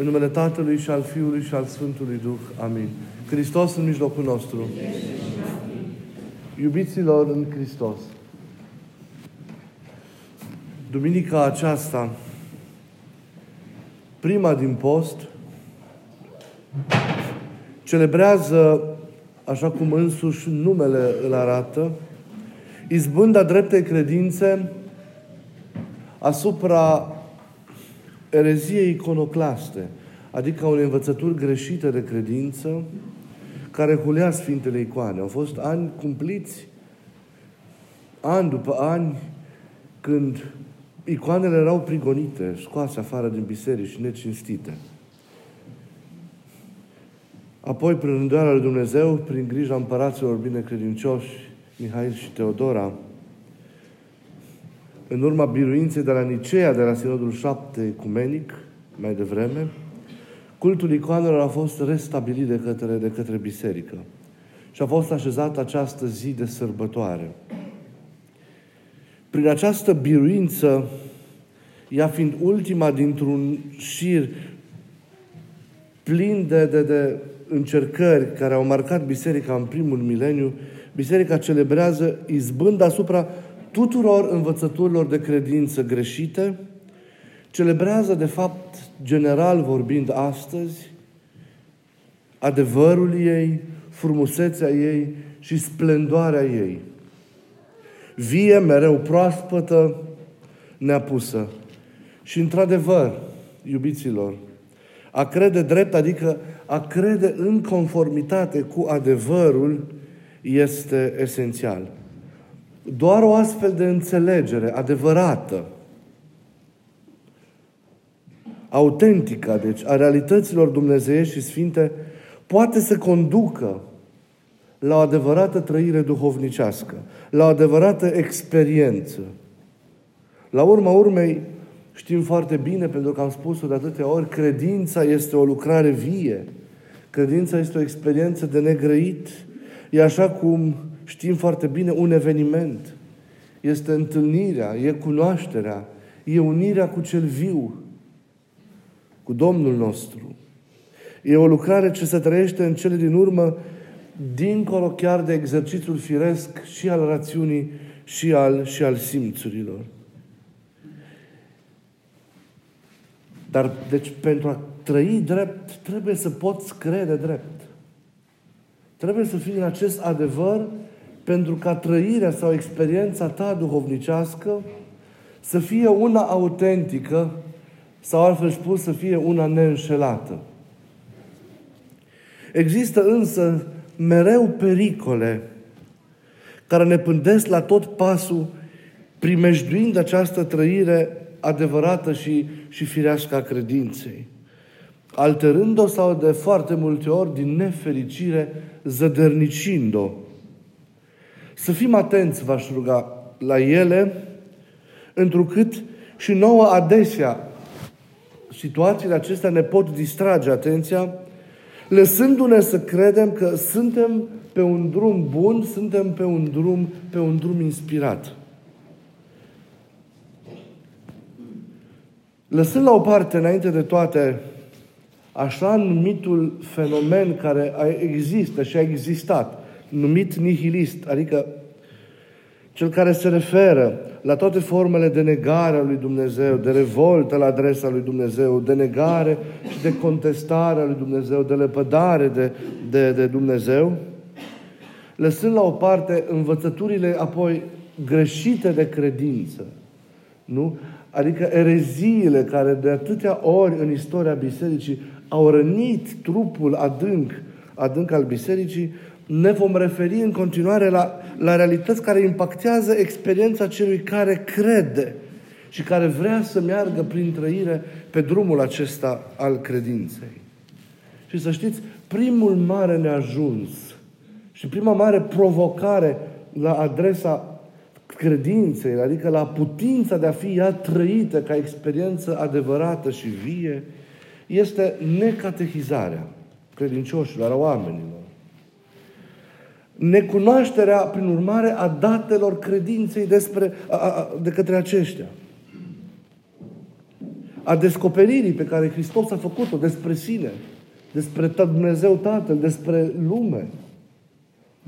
În numele Tatălui și al Fiului și al Sfântului Duh. Amin. Hristos în mijlocul nostru. Iubiților în Hristos. Duminica aceasta, prima din post, celebrează, așa cum însuși numele îl arată, izbânda dreptei credințe asupra ereziei iconoclaste, adică unei învățături greșite de credință, care hulea Sfintele Icoane. Au fost ani cumpliți, ani după ani, când icoanele erau prigonite, scoase afară din biserici, necinstite. Apoi, prin rânduiala lui Dumnezeu, prin grija împăraților binecredincioși, Mihai și Teodora, în urma biruinței de la Nicea, de la Sinodul 7 Ecumenic, mai devreme, cultul icoanelor a fost restabilit de către, de către biserică și a fost așezată această zi de sărbătoare. Prin această biruință, ea fiind ultima dintr-un șir plin de, de, de încercări care au marcat biserica în primul mileniu, biserica celebrează izbând asupra tuturor învățăturilor de credință greșite, celebrează, de fapt, general vorbind astăzi, adevărul ei, frumusețea ei și splendoarea ei. Vie, mereu proaspătă, neapusă. Și, într-adevăr, iubiților, a crede drept, adică a crede în conformitate cu adevărul, este esențial. Doar o astfel de înțelegere adevărată, autentică, deci, a realităților dumnezeiești și sfinte, poate să conducă la o adevărată trăire duhovnicească, la o adevărată experiență. La urma urmei, știm foarte bine, pentru că am spus-o de atâtea ori, credința este o lucrare vie. Credința este o experiență de negrăit. E așa cum știm foarte bine un eveniment. Este întâlnirea, e cunoașterea, e unirea cu cel viu, cu Domnul nostru. E o lucrare ce se trăiește în cele din urmă, dincolo chiar de exercițiul firesc și al rațiunii și al, și al simțurilor. Dar, deci, pentru a trăi drept, trebuie să poți crede drept. Trebuie să fii în acest adevăr pentru ca trăirea sau experiența ta duhovnicească să fie una autentică sau altfel spus să fie una neînșelată. Există însă mereu pericole care ne pândesc la tot pasul primejduind această trăire adevărată și, și firească a credinței. Alterând-o sau de foarte multe ori, din nefericire, zădărnicind-o. Să fim atenți, v-aș ruga, la ele, întrucât și nouă adesea situațiile acestea ne pot distrage atenția, lăsându-ne să credem că suntem pe un drum bun, suntem pe un drum, pe un drum inspirat. Lăsând la o parte, înainte de toate, așa numitul fenomen care există și a existat, numit nihilist, adică cel care se referă la toate formele de negare a lui Dumnezeu, de revoltă la adresa lui Dumnezeu, de negare și de contestare a lui Dumnezeu, de lepădare de, de, de Dumnezeu, lăsând la o parte învățăturile apoi greșite de credință, nu? Adică ereziile care de atâtea ori în istoria bisericii au rănit trupul adânc, adânc al bisericii, ne vom referi în continuare la, la realități care impactează experiența celui care crede și care vrea să meargă prin trăire pe drumul acesta al credinței. Și să știți, primul mare neajuns și prima mare provocare la adresa credinței, adică la putința de a fi ea trăită ca experiență adevărată și vie, este necatehizarea credincioșilor, a oamenilor. Necunoașterea, prin urmare, a datelor credinței despre, a, a, de către aceștia. a descoperirii pe care Hristos a făcut-o despre sine, despre Dumnezeu Tatăl, despre lume,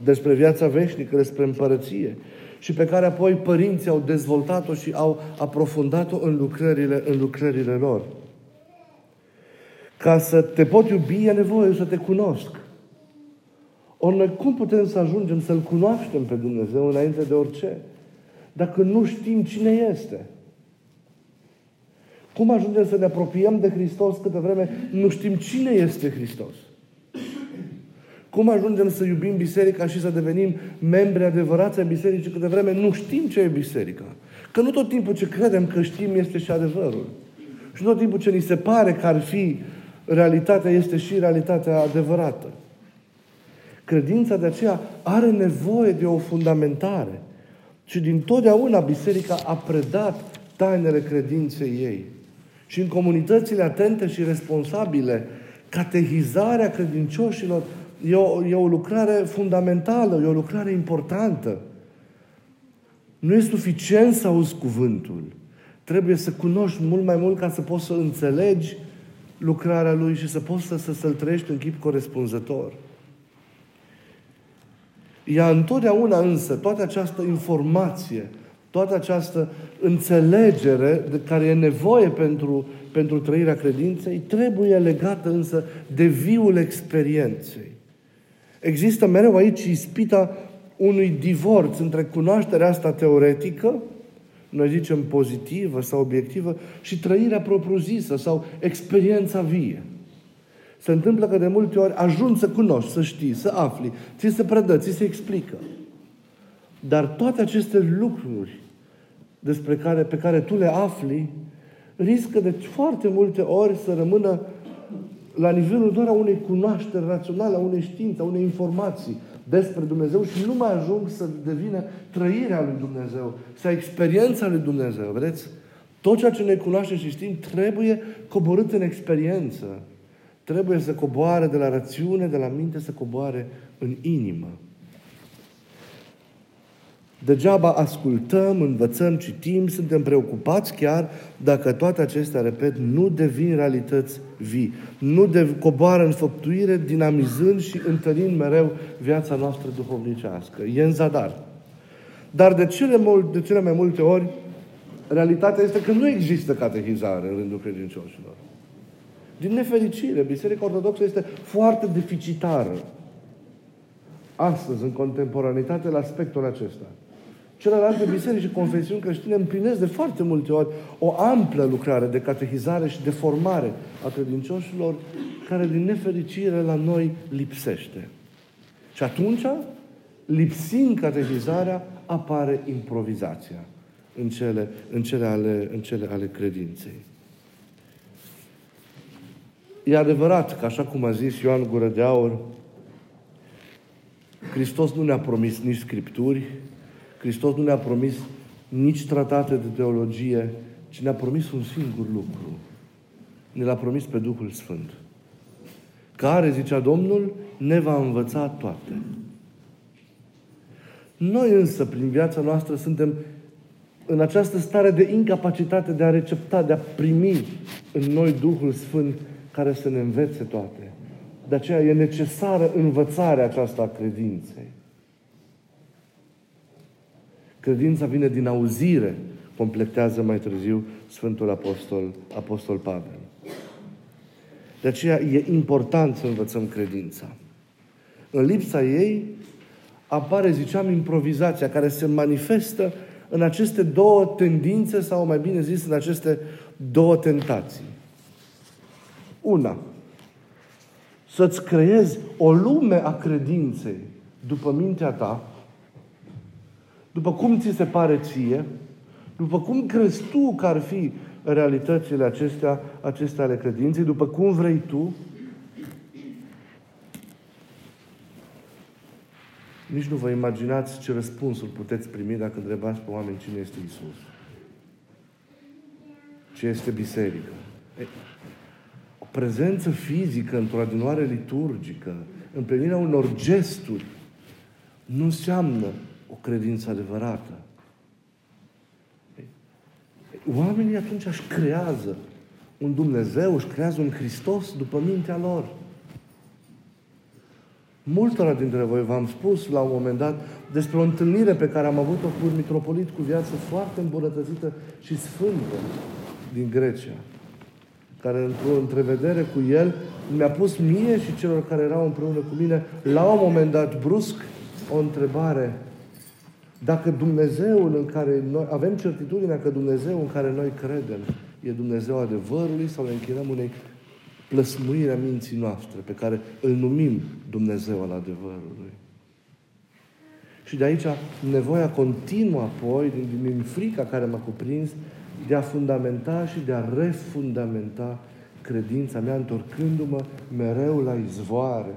despre viața veșnică, despre împărăție și pe care apoi părinții au dezvoltat-o și au aprofundat-o în lucrările, în lucrările lor. Ca să te pot iubi, e nevoie să te cunosc. Ori noi cum putem să ajungem să-L cunoaștem pe Dumnezeu înainte de orice? Dacă nu știm cine este. Cum ajungem să ne apropiem de Hristos câte vreme nu știm cine este Hristos? Cum ajungem să iubim biserica și să devenim membri adevărați în biserică câte vreme nu știm ce e biserica? Că nu tot timpul ce credem că știm este și adevărul. Și nu tot timpul ce ni se pare că ar fi realitatea este și realitatea adevărată. Credința de aceea are nevoie de o fundamentare. Și din totdeauna biserica a predat tainele credinței ei. Și în comunitățile atente și responsabile, catehizarea credincioșilor e o, e o lucrare fundamentală, e o lucrare importantă. Nu e suficient să auzi cuvântul. Trebuie să cunoști mult mai mult ca să poți să înțelegi lucrarea Lui și să poți să, să, să-L trăiești în chip corespunzător. Ea întotdeauna însă, toată această informație, toată această înțelegere de care e nevoie pentru, pentru trăirea credinței, trebuie legată însă de viul experienței. Există mereu aici ispita unui divorț între cunoașterea asta teoretică, noi zicem pozitivă sau obiectivă, și trăirea propriu-zisă sau experiența vie. Se întâmplă că de multe ori ajungi să cunoști, să știi, să afli, ți se predă, ți se explică. Dar toate aceste lucruri despre care, pe care tu le afli, riscă de foarte multe ori să rămână la nivelul doar a unei cunoașteri raționale, a unei științe, a unei informații despre Dumnezeu și nu mai ajung să devină trăirea lui Dumnezeu, să experiența lui Dumnezeu. Vedeți? Tot ceea ce ne cunoaștem și știm trebuie coborât în experiență. Trebuie să coboare de la rațiune, de la minte, să coboare în inimă. Degeaba ascultăm, învățăm, citim, suntem preocupați chiar dacă toate acestea, repet, nu devin realități vii. Nu de, coboară în făptuire, dinamizând și întărind mereu viața noastră duhovnicească. E în zadar. Dar de cele, mult, de cele mai multe ori, realitatea este că nu există catehizare în rândul credincioșilor. Din nefericire, Biserica Ortodoxă este foarte deficitară astăzi, în contemporanitate, la aspectul acesta. Celelalte biserici și confesiuni creștine împlinesc de foarte multe ori o amplă lucrare de catehizare și de formare a credincioșilor care, din nefericire, la noi lipsește. Și atunci, lipsind catehizarea, apare improvizația în cele, în cele, ale, în cele ale credinței. E adevărat că, așa cum a zis Ioan Gură de Aur, Hristos nu ne-a promis nici Scripturi, Hristos nu ne-a promis nici tratate de teologie, ci ne-a promis un singur lucru. Ne l-a promis pe Duhul Sfânt. Care, zicea Domnul, ne va învăța toate. Noi însă, prin viața noastră, suntem în această stare de incapacitate de a recepta, de a primi în noi Duhul Sfânt care să ne învețe toate. De aceea e necesară învățarea aceasta a credinței. Credința vine din auzire, completează mai târziu Sfântul Apostol, Apostol Pavel. De aceea e important să învățăm credința. În lipsa ei apare, ziceam, improvizația care se manifestă în aceste două tendințe sau mai bine zis în aceste două tentații. Una, să-ți creezi o lume a credinței după mintea ta, după cum ți se pare ție, după cum crezi tu că ar fi realitățile acestea, acestea ale credinței, după cum vrei tu, nici nu vă imaginați ce răspunsuri puteți primi dacă întrebați pe oameni cine este Isus. Ce este biserică. E, o prezență fizică într-o adunare liturgică, împlinirea unor gesturi, nu înseamnă o credință adevărată. Oamenii atunci își creează un Dumnezeu, își creează un Hristos după mintea lor. Multora dintre voi v-am spus la un moment dat despre o întâlnire pe care am avut-o cu un mitropolit cu viață foarte îmbunătățită și sfântă din Grecia, care într-o întrevedere cu el mi-a pus mie și celor care erau împreună cu mine la un moment dat brusc o întrebare. Dacă Dumnezeul în care noi avem certitudinea că Dumnezeu în care noi credem e Dumnezeu adevărului sau ne închinăm unei plăsmuiri a minții noastre pe care îl numim Dumnezeu al adevărului. Și de aici nevoia continuă apoi, din, din frica care m-a cuprins, de a fundamenta și de a refundamenta credința mea, întorcându-mă mereu la izvoare,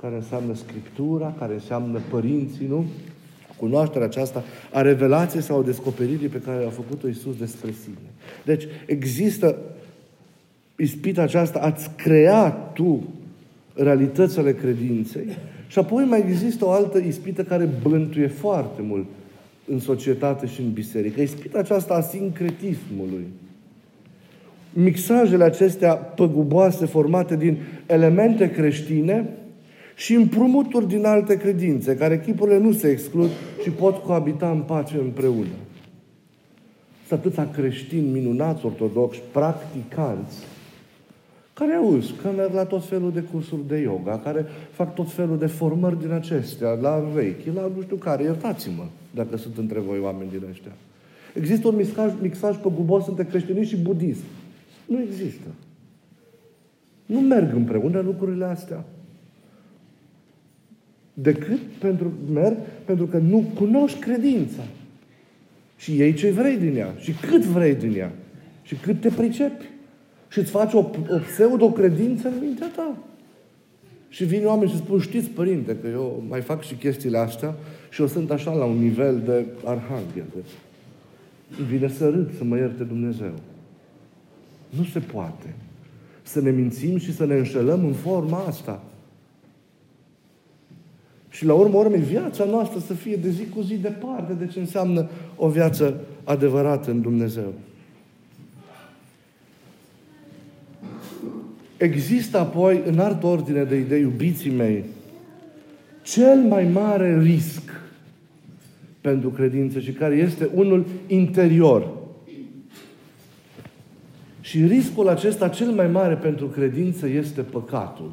care înseamnă Scriptura, care înseamnă părinții, nu? Cunoașterea aceasta a revelației sau a descoperirii pe care a făcut-o Iisus despre sine. Deci există ispita aceasta, ați creat tu realitățile credinței și apoi mai există o altă ispită care bântuie foarte mult în societate și în biserică. Ispita aceasta a sincretismului. Mixajele acestea păguboase formate din elemente creștine și împrumuturi din alte credințe, care chipurile nu se exclud și pot coabita în pace împreună. Sunt atâția creștini minunați, ortodoxi, practicanți, care auzi că merg la tot felul de cursuri de yoga, care fac tot felul de formări din acestea, la vechi, la nu știu care, iertați-mă dacă sunt între voi oameni din ăștia. Există un mixaj, mixaj gubos între creștinism și budism. Nu există. Nu merg împreună lucrurile astea. Decât pentru, merg pentru că nu cunoști credința. Și ei ce vrei din ea. Și cât vrei din ea. Și cât te pricepi și îți faci o, o pseudo-credință în mintea ta. Și vin oameni și spun, știți, părinte, că eu mai fac și chestiile astea și eu sunt așa la un nivel de arhanghel. Îmi vine să râd, să mă ierte Dumnezeu. Nu se poate să ne mințim și să ne înșelăm în forma asta. Și la urmă urmei, viața noastră să fie de zi cu zi departe de ce înseamnă o viață adevărată în Dumnezeu. Există apoi, în altă ordine de idei, iubiții mei, cel mai mare risc pentru credință și care este unul interior. Și riscul acesta cel mai mare pentru credință este păcatul.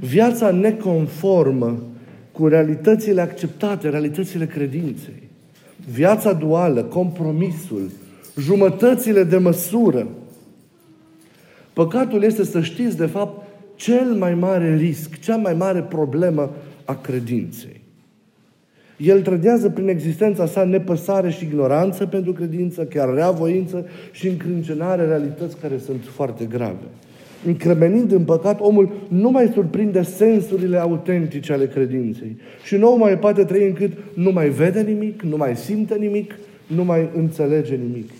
Viața neconformă cu realitățile acceptate, realitățile credinței. Viața duală, compromisul, jumătățile de măsură. Păcatul este, să știți, de fapt, cel mai mare risc, cea mai mare problemă a credinței. El trădează prin existența sa nepăsare și ignoranță pentru credință, chiar reavoință și încrâncenare realități care sunt foarte grave. Încremenind în păcat, omul nu mai surprinde sensurile autentice ale credinței și nu mai poate trăi încât nu mai vede nimic, nu mai simte nimic, nu mai înțelege nimic.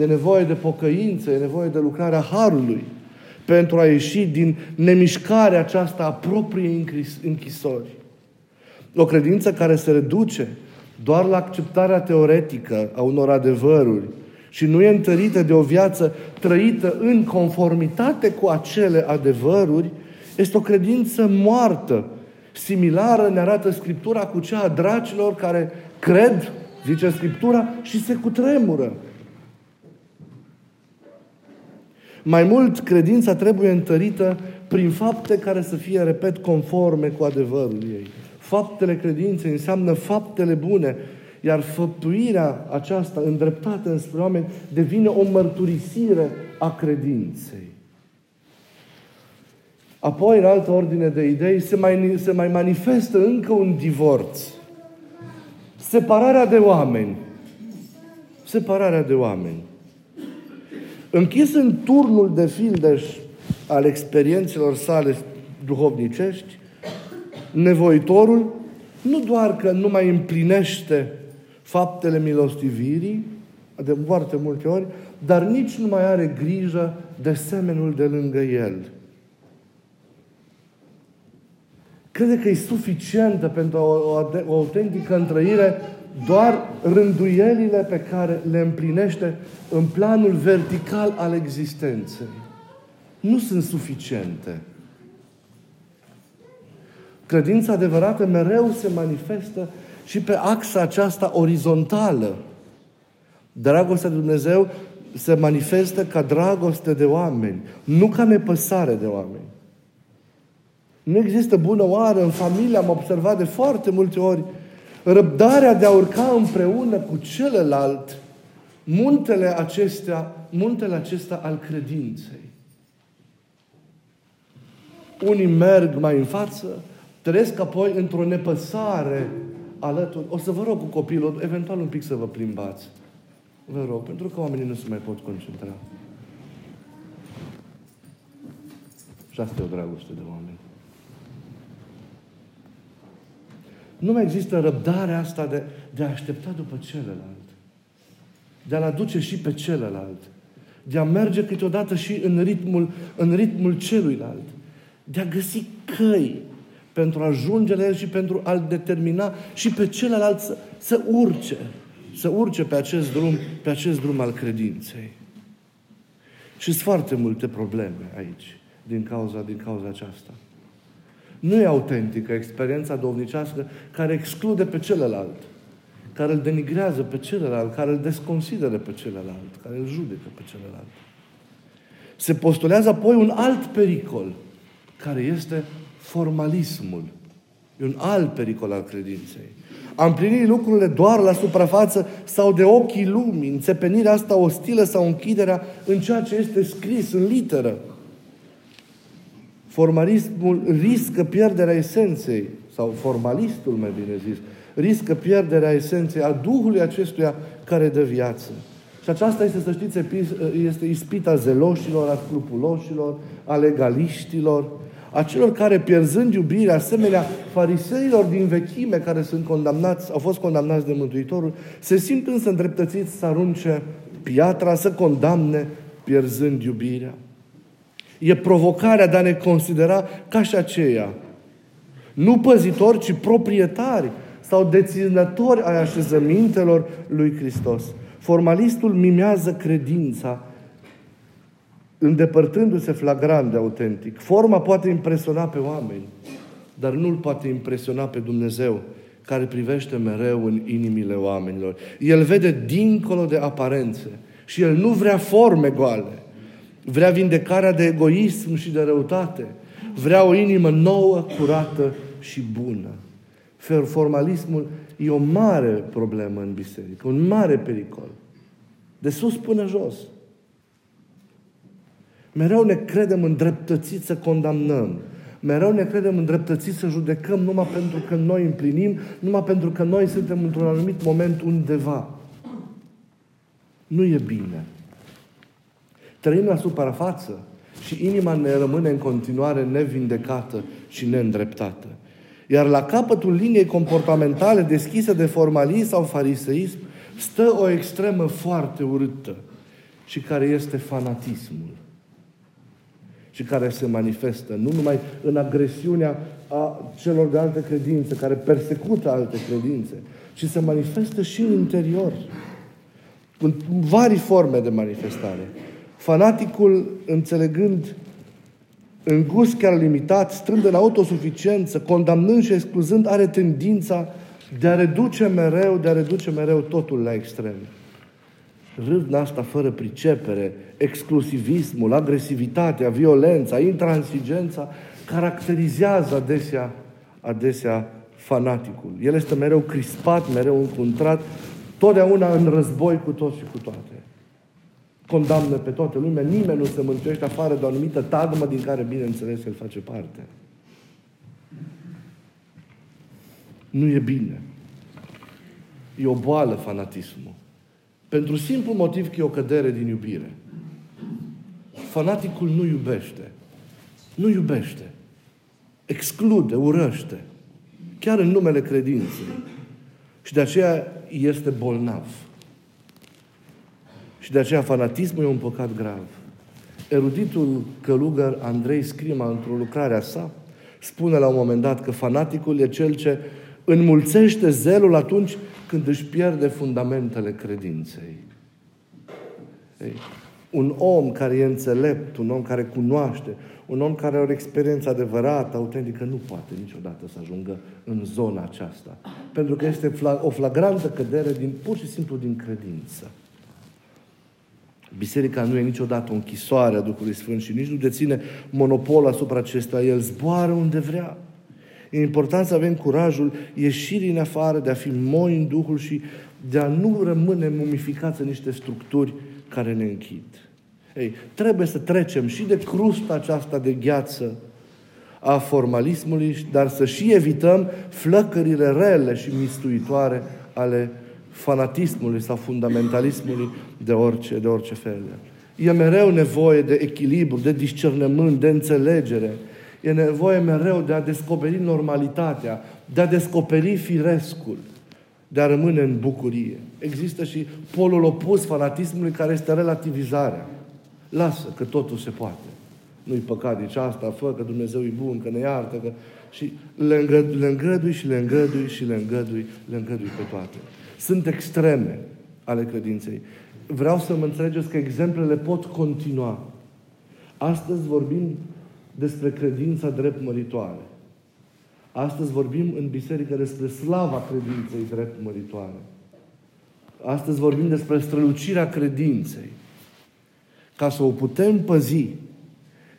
E nevoie de pocăință, e nevoie de lucrarea Harului pentru a ieși din nemișcarea aceasta a propriei închisori. O credință care se reduce doar la acceptarea teoretică a unor adevăruri și nu e întărită de o viață trăită în conformitate cu acele adevăruri, este o credință moartă, similară, ne arată Scriptura, cu cea a dracilor care cred, zice Scriptura, și se cutremură. Mai mult, credința trebuie întărită prin fapte care să fie, repet, conforme cu adevărul ei. Faptele credinței înseamnă faptele bune, iar făptuirea aceasta îndreptată înspre oameni devine o mărturisire a credinței. Apoi, în altă ordine de idei, se mai, se mai manifestă încă un divorț. Separarea de oameni. Separarea de oameni. Închis în turnul de fildeș al experiențelor sale duhovnicești, nevoitorul nu doar că nu mai împlinește faptele milostivirii, de foarte multe ori, dar nici nu mai are grijă de semenul de lângă el. Crede că e suficientă pentru o, o, o autentică întrăire doar rânduielile pe care le împlinește în planul vertical al existenței. Nu sunt suficiente. Credința adevărată mereu se manifestă și pe axa aceasta orizontală. Dragostea de Dumnezeu se manifestă ca dragoste de oameni, nu ca nepăsare de oameni. Nu există bună oară în familie, am observat de foarte multe ori, răbdarea de a urca împreună cu celălalt muntele acestea, muntele acesta al credinței. Unii merg mai în față, trăiesc apoi într-o nepăsare alături. O să vă rog cu copilul, eventual un pic să vă plimbați. Vă rog, pentru că oamenii nu se mai pot concentra. Și asta e o dragoste de oameni. Nu mai există răbdarea asta de, de a aștepta după celălalt. De a-l aduce și pe celălalt. De a merge câteodată și în ritmul, în ritmul celuilalt. De a găsi căi pentru a ajunge la el și pentru a-l determina și pe celălalt să, să urce. Să urce pe acest drum, pe acest drum al credinței. Și sunt foarte multe probleme aici din cauza, din cauza aceasta. Nu e autentică experiența dovnicească care exclude pe celălalt, care îl denigrează pe celălalt, care îl desconsideră pe celălalt, care îl judecă pe celălalt. Se postulează apoi un alt pericol, care este formalismul. E un alt pericol al credinței. A împlini lucrurile doar la suprafață sau de ochii lumii, înțepenirea asta ostilă sau închiderea în ceea ce este scris în literă. Formalismul riscă pierderea esenței, sau formalistul, mai bine zis, riscă pierderea esenței a Duhului acestuia care dă viață. Și aceasta este, să știți, este ispita zeloșilor, a scrupuloșilor, a legaliștilor, a celor care, pierzând iubirea, asemenea fariseilor din vechime care sunt condamnați, au fost condamnați de Mântuitorul, se simt însă îndreptățiți să arunce piatra, să condamne, pierzând iubirea. E provocarea de a ne considera ca și aceia. Nu păzitori, ci proprietari sau deținători ai așezămintelor lui Hristos. Formalistul mimează credința, îndepărtându-se flagrant de autentic. Forma poate impresiona pe oameni, dar nu-L poate impresiona pe Dumnezeu, care privește mereu în inimile oamenilor. El vede dincolo de aparențe și El nu vrea forme goale. Vrea vindecarea de egoism și de răutate. Vrea o inimă nouă, curată și bună. Formalismul e o mare problemă în biserică, un mare pericol. De sus până jos. Mereu ne credem îndreptățiți să condamnăm. Mereu ne credem îndreptățiți să judecăm numai pentru că noi împlinim, numai pentru că noi suntem într-un anumit moment undeva. Nu e bine. Trăim la suprafață și inima ne rămâne în continuare nevindecată și neîndreptată. Iar la capătul liniei comportamentale deschise de formalism sau fariseism stă o extremă foarte urâtă și care este fanatismul și care se manifestă nu numai în agresiunea a celor de alte credințe, care persecută alte credințe, ci se manifestă și în interior, în vari forme de manifestare. Fanaticul, înțelegând în gust chiar limitat, strând în autosuficiență, condamnând și excluzând, are tendința de a reduce mereu, de a reduce mereu totul la extrem. Râvna asta fără pricepere, exclusivismul, agresivitatea, violența, intransigența, caracterizează adesea, adesea fanaticul. El este mereu crispat, mereu încuntrat, totdeauna în război cu toți și cu toate. Condamnă pe toată lumea, nimeni nu se mântuiește afară de o anumită tagmă din care, bineînțeles, el face parte. Nu e bine. E o boală fanatismul. Pentru simplu motiv că e o cădere din iubire. Fanaticul nu iubește. Nu iubește. Exclude, urăște. Chiar în numele credinței. Și de aceea este bolnav. Și de aceea fanatismul e un păcat grav. Eruditul călugăr Andrei Scrima, într-o lucrare a sa, spune la un moment dat că fanaticul e cel ce Înmulțește zelul atunci când își pierde fundamentele credinței. Ei, un om care e înțelept, un om care cunoaște, un om care are o experiență adevărată, autentică, nu poate niciodată să ajungă în zona aceasta. Pentru că este o flagrantă cădere din, pur și simplu din credință. Biserica nu e niciodată o închisoare a Duhului Sfânt și nici nu deține monopol asupra acesta. El zboară unde vrea. E important să avem curajul ieșirii în afară, de a fi moi în Duhul și de a nu rămâne mumificați în niște structuri care ne închid. Ei, trebuie să trecem și de crusta aceasta de gheață a formalismului, dar să și evităm flăcările rele și mistuitoare ale fanatismului sau fundamentalismului de orice, de orice fel. E mereu nevoie de echilibru, de discernământ, de înțelegere. E nevoie mereu de a descoperi normalitatea, de a descoperi firescul, de a rămâne în bucurie. Există și polul opus fanatismului care este relativizarea. Lasă că totul se poate. Nu-i păcat nici asta, fă că Dumnezeu e bun, că ne iartă, că... Și le, îngădui, le îngădui și le îngădui și le îngădui, le îngădui pe toate. Sunt extreme ale credinței. Vreau să mă înțelegeți că exemplele pot continua. Astăzi vorbim despre credința drept măritoare. Astăzi vorbim în biserică despre slava credinței drept măritoare. Astăzi vorbim despre strălucirea credinței. Ca să o putem păzi,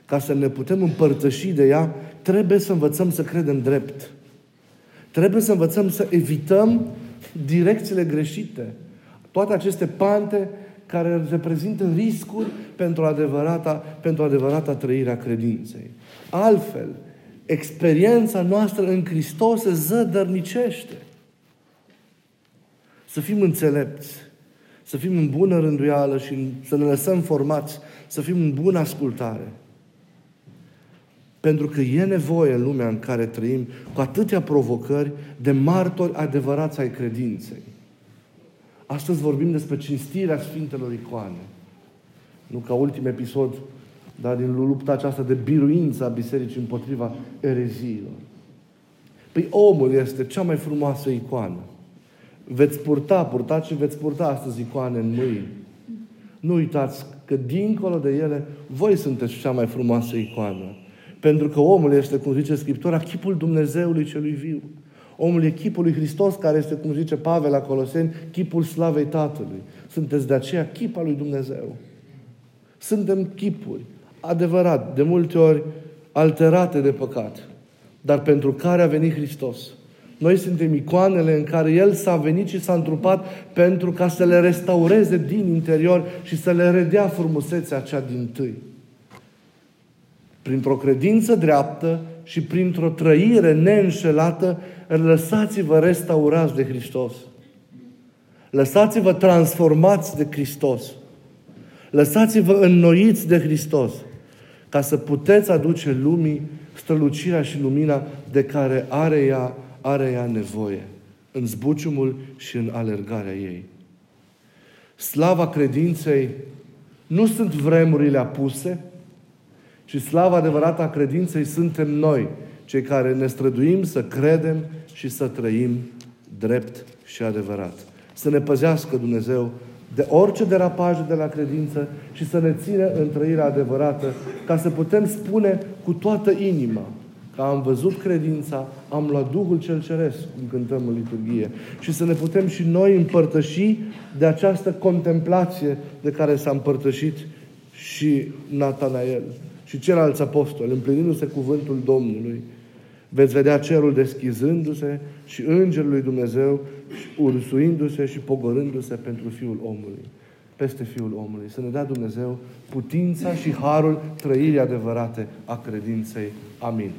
ca să ne putem împărtăși de ea, trebuie să învățăm să credem drept. Trebuie să învățăm să evităm direcțiile greșite. Toate aceste pante care reprezintă riscuri pentru adevărata, pentru adevărata trăirea credinței. Altfel, experiența noastră în Hristos se zădărnicește. Să fim înțelepți, să fim în bună rânduială și să ne lăsăm formați, să fim în bună ascultare. Pentru că e nevoie în lumea în care trăim cu atâtea provocări de martori adevărați ai credinței. Astăzi vorbim despre cinstirea Sfintelor Icoane. Nu ca ultim episod, dar din lupta aceasta de biruință a Bisericii împotriva ereziilor. Păi omul este cea mai frumoasă icoană. Veți purta, purtați și veți purta astăzi icoane în mâini. Nu uitați că dincolo de ele, voi sunteți cea mai frumoasă icoană. Pentru că omul este, cum zice Scriptura, chipul Dumnezeului celui viu. Omul e chipul lui Hristos, care este, cum zice Pavel la Coloseni, chipul slavei Tatălui. Sunteți de aceea chip al lui Dumnezeu. Suntem chipuri, adevărat, de multe ori alterate de păcat, dar pentru care a venit Hristos. Noi suntem icoanele în care El s-a venit și s-a întrupat pentru ca să le restaureze din interior și să le redea frumusețea cea din tâi printr-o credință dreaptă și printr-o trăire neînșelată, lăsați-vă restaurați de Hristos. Lăsați-vă transformați de Hristos. Lăsați-vă înnoiți de Hristos ca să puteți aduce lumii strălucirea și lumina de care are ea, are ea nevoie în zbuciumul și în alergarea ei. Slava credinței nu sunt vremurile apuse, și slava adevărată a credinței suntem noi, cei care ne străduim să credem și să trăim drept și adevărat. Să ne păzească Dumnezeu de orice derapaj de la credință și să ne ține în trăirea adevărată, ca să putem spune cu toată inima că am văzut credința, am luat Duhul cel Ceresc, cum cântăm în liturghie, și să ne putem și noi împărtăși de această contemplație de care s-a împărtășit și Natanael și ceilalți apostoli, împlinindu-se cuvântul Domnului, veți vedea cerul deschizându-se și Îngerul lui Dumnezeu ursuindu-se și pogorându-se pentru Fiul omului, peste Fiul omului. Să ne dea Dumnezeu putința și harul trăirii adevărate a credinței. Amin.